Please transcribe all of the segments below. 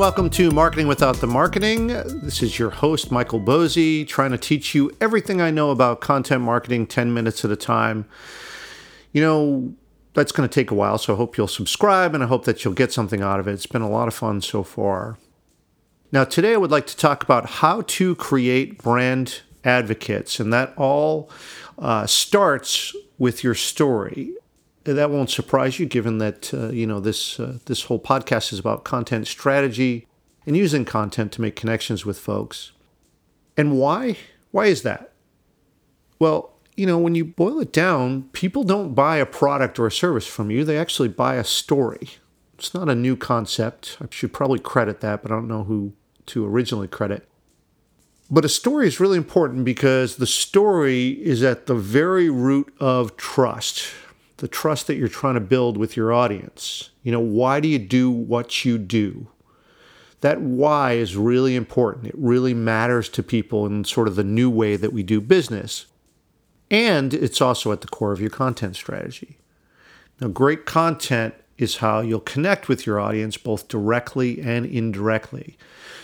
welcome to Marketing Without the Marketing. This is your host, Michael Boezi, trying to teach you everything I know about content marketing 10 minutes at a time. You know, that's going to take a while, so I hope you'll subscribe and I hope that you'll get something out of it. It's been a lot of fun so far. Now, today I would like to talk about how to create brand advocates, and that all uh, starts with your story. That won't surprise you, given that uh, you know this uh, this whole podcast is about content strategy and using content to make connections with folks. And why? Why is that? Well, you know, when you boil it down, people don't buy a product or a service from you; they actually buy a story. It's not a new concept. I should probably credit that, but I don't know who to originally credit. But a story is really important because the story is at the very root of trust, the trust that you're trying to build with your audience. You know, why do you do what you do? That why is really important. It really matters to people in sort of the new way that we do business. And it's also at the core of your content strategy. Now, great content is how you'll connect with your audience both directly and indirectly.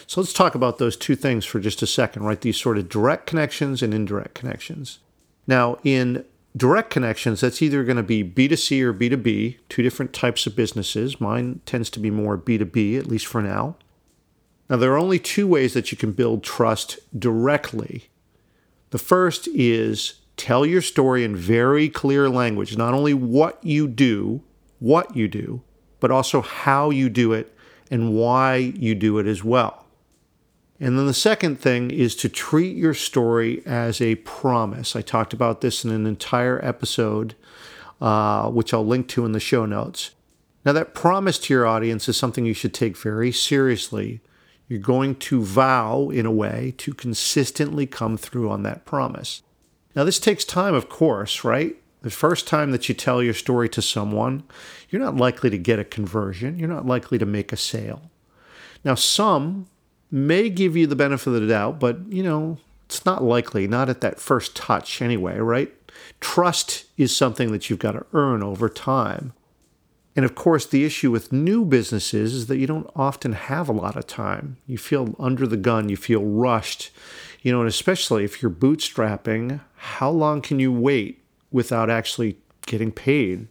So let's talk about those two things for just a second, right? These sort of direct connections and indirect connections. Now, in direct connections, that's either going to be B2C or B2B, two different types of businesses. Mine tends to be more B2B, at least for now. Now, there are only two ways that you can build trust directly. The first is tell your story in very clear language, not only what you do, what you do, but also how you do it and why you do it as well. And then the second thing is to treat your story as a promise. I talked about this in an entire episode, uh, which I'll link to in the show notes. Now, that promise to your audience is something you should take very seriously. You're going to vow, in a way, to consistently come through on that promise. Now, this takes time, of course, right? The first time that you tell your story to someone, you're not likely to get a conversion. You're not likely to make a sale. Now, some may give you the benefit of the doubt, but you know, it's not likely, not at that first touch anyway, right? Trust is something that you've got to earn over time. And of course, the issue with new businesses is that you don't often have a lot of time. You feel under the gun, you feel rushed, you know, and especially if you're bootstrapping, how long can you wait without actually getting paid?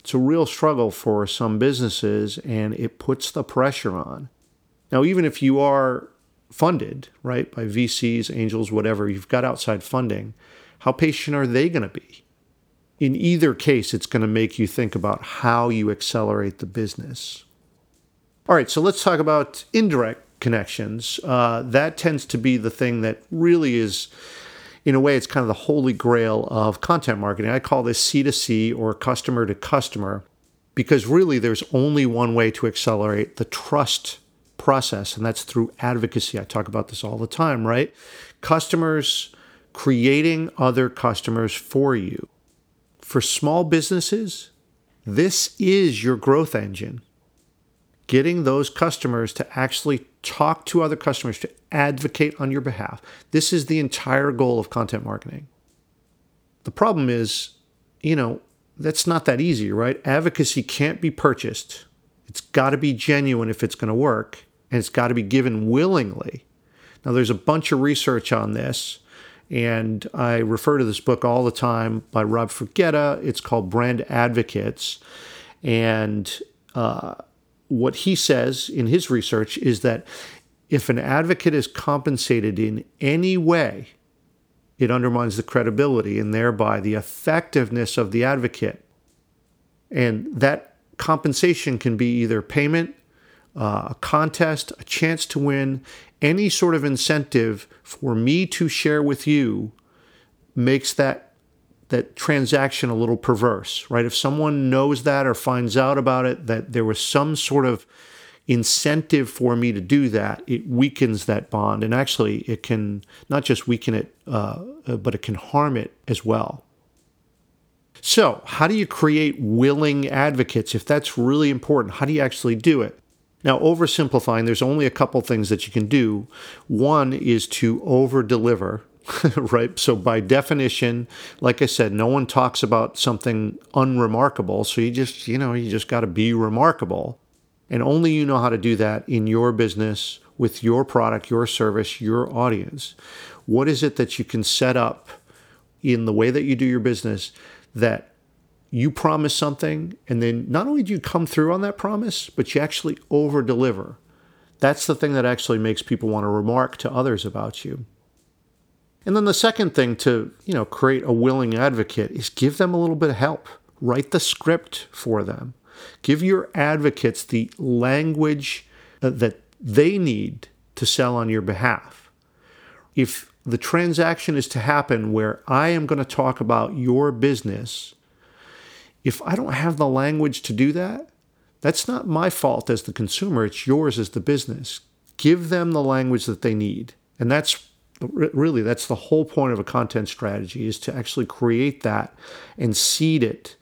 It's a real struggle for some businesses and it puts the pressure on. Now, even if you are funded, right, by VCs, angels, whatever, you've got outside funding, how patient are they going to be? In either case, it's going to make you think about how you accelerate the business. All right, so let's talk about indirect connections. Uh, that tends to be the thing that really is, in a way, it's kind of the holy grail of content marketing. I call this C2C or customer to customer because really there's only one way to accelerate the trust process, and that's through advocacy. I talk about this all the time, right? Customers creating other customers for you. For small businesses, this is your growth engine. Getting those customers to actually talk to other customers, to advocate on your behalf. This is the entire goal of content marketing. The problem is, you know, that's not that easy, right? Advocacy can't be purchased. It's got to be genuine if it's going to work, and it's got to be given willingly. Now, there's a bunch of research on this, and I refer to this book all the time by Rob Fuggetta. It's called Brand Advocates. And uh, what he says in his research is that if an advocate is compensated in any way, it undermines the credibility and thereby the effectiveness of the advocate. And that compensation can be either payment, uh, a contest, a chance to win, any sort of incentive for me to share with you makes that that transaction a little perverse, right? If someone knows that or finds out about it, that there was some sort of incentive for me to do that, it weakens that bond. And actually, it can not just weaken it, uh, but it can harm it as well. So, how do you create willing advocates? If that's really important, how do you actually do it? Now, oversimplifying, there's only a couple things that you can do. One is to over deliver, right? So, by definition, like I said, no one talks about something unremarkable. So, you just, you know, you just got to be remarkable. And only you know how to do that in your business with your product, your service, your audience. What is it that you can set up in the way that you do your business that you promise something and then not only do you come through on that promise, but you actually over deliver. That's the thing that actually makes people want to remark to others about you. And then the second thing to, you know, create a willing advocate is give them a little bit of help. Write the script for them. Give your advocates the language uh, that they need to sell on your behalf. If the transaction is to happen where I am going to talk about your business, if I don't have the language to do that, that's not my fault as the consumer, it's yours as the business. Give them the language that they need. And that's really that's the whole point of a content strategy is to actually create that and seed it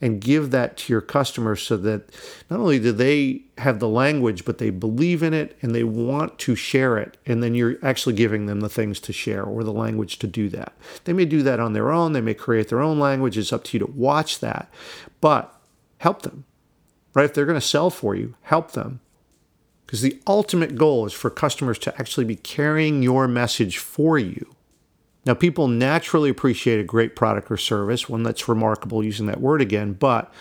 and give that to your customers so that not only do they have the language, but they believe in it and they want to share it. And then you're actually giving them the things to share or the language to do that. They may do that on their own, they may create their own language. It's up to you to watch that, but help them, right? If they're going to sell for you, help them. Because the ultimate goal is for customers to actually be carrying your message for you now, people naturally appreciate a great product or service, one that's remarkable, using that word again, but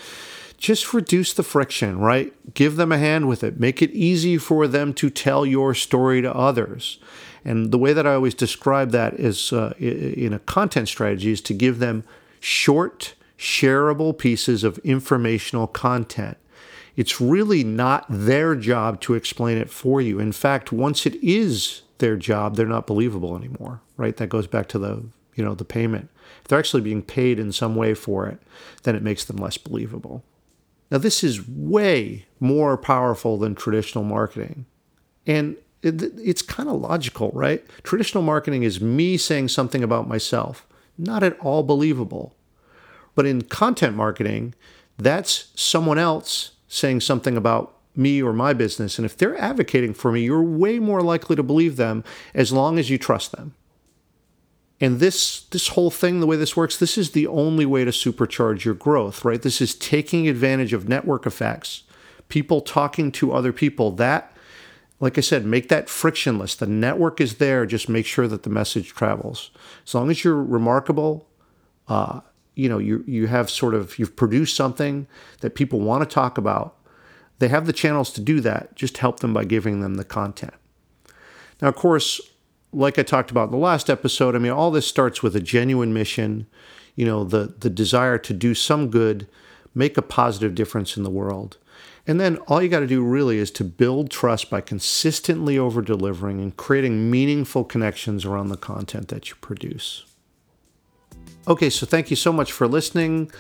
just reduce the friction, right? Give them a hand with it. Make it easy for them to tell your story to others. And the way that I always describe that is uh, in a content strategy is to give them short, shareable pieces of informational content. It's really not their job to explain it for you. In fact, once it is their job, they're not believable anymore, right? That goes back to the, you know, the payment. If they're actually being paid in some way for it, then it makes them less believable. Now, this is way more powerful than traditional marketing. And it, it's kind of logical, right? Traditional marketing is me saying something about myself, not at all believable. But in content marketing, that's someone else saying something about me or my business. And if they're advocating for me, you're way more likely to believe them as long as you trust them. And this this whole thing, the way this works, this is the only way to supercharge your growth, right? This is taking advantage of network effects, people talking to other people. That, like I said, make that frictionless. The network is there. Just make sure that the message travels. As long as you're remarkable, uh, you know, you you have sort of you've produced something that people want to talk about they have the channels to do that. Just help them by giving them the content. Now, of course, like I talked about in the last episode, I mean, all this starts with a genuine mission, you know, the, the desire to do some good, make a positive difference in the world. And then all you got to do really is to build trust by consistently over delivering and creating meaningful connections around the content that you produce. Okay, so thank you so much for listening.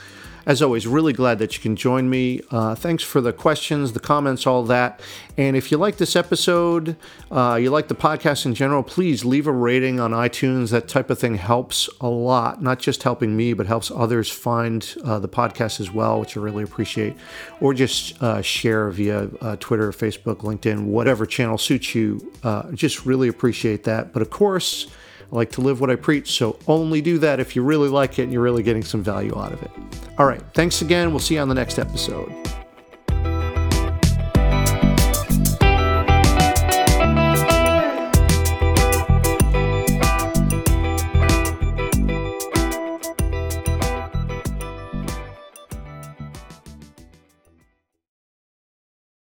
As always, really glad that you can join me. Uh, thanks for the questions, the comments, all that. And if you like this episode, uh, you like the podcast in general, please leave a rating on iTunes. That type of thing helps a lot, not just helping me, but helps others find uh, the podcast as well, which I really appreciate. Or just uh, share via uh, Twitter, Facebook, LinkedIn, whatever channel suits you. Uh, just really appreciate that. But of course, I like to live what I preach, so only do that if you really like it and you're really getting some value out of it. All right, thanks again. We'll see you on the next episode.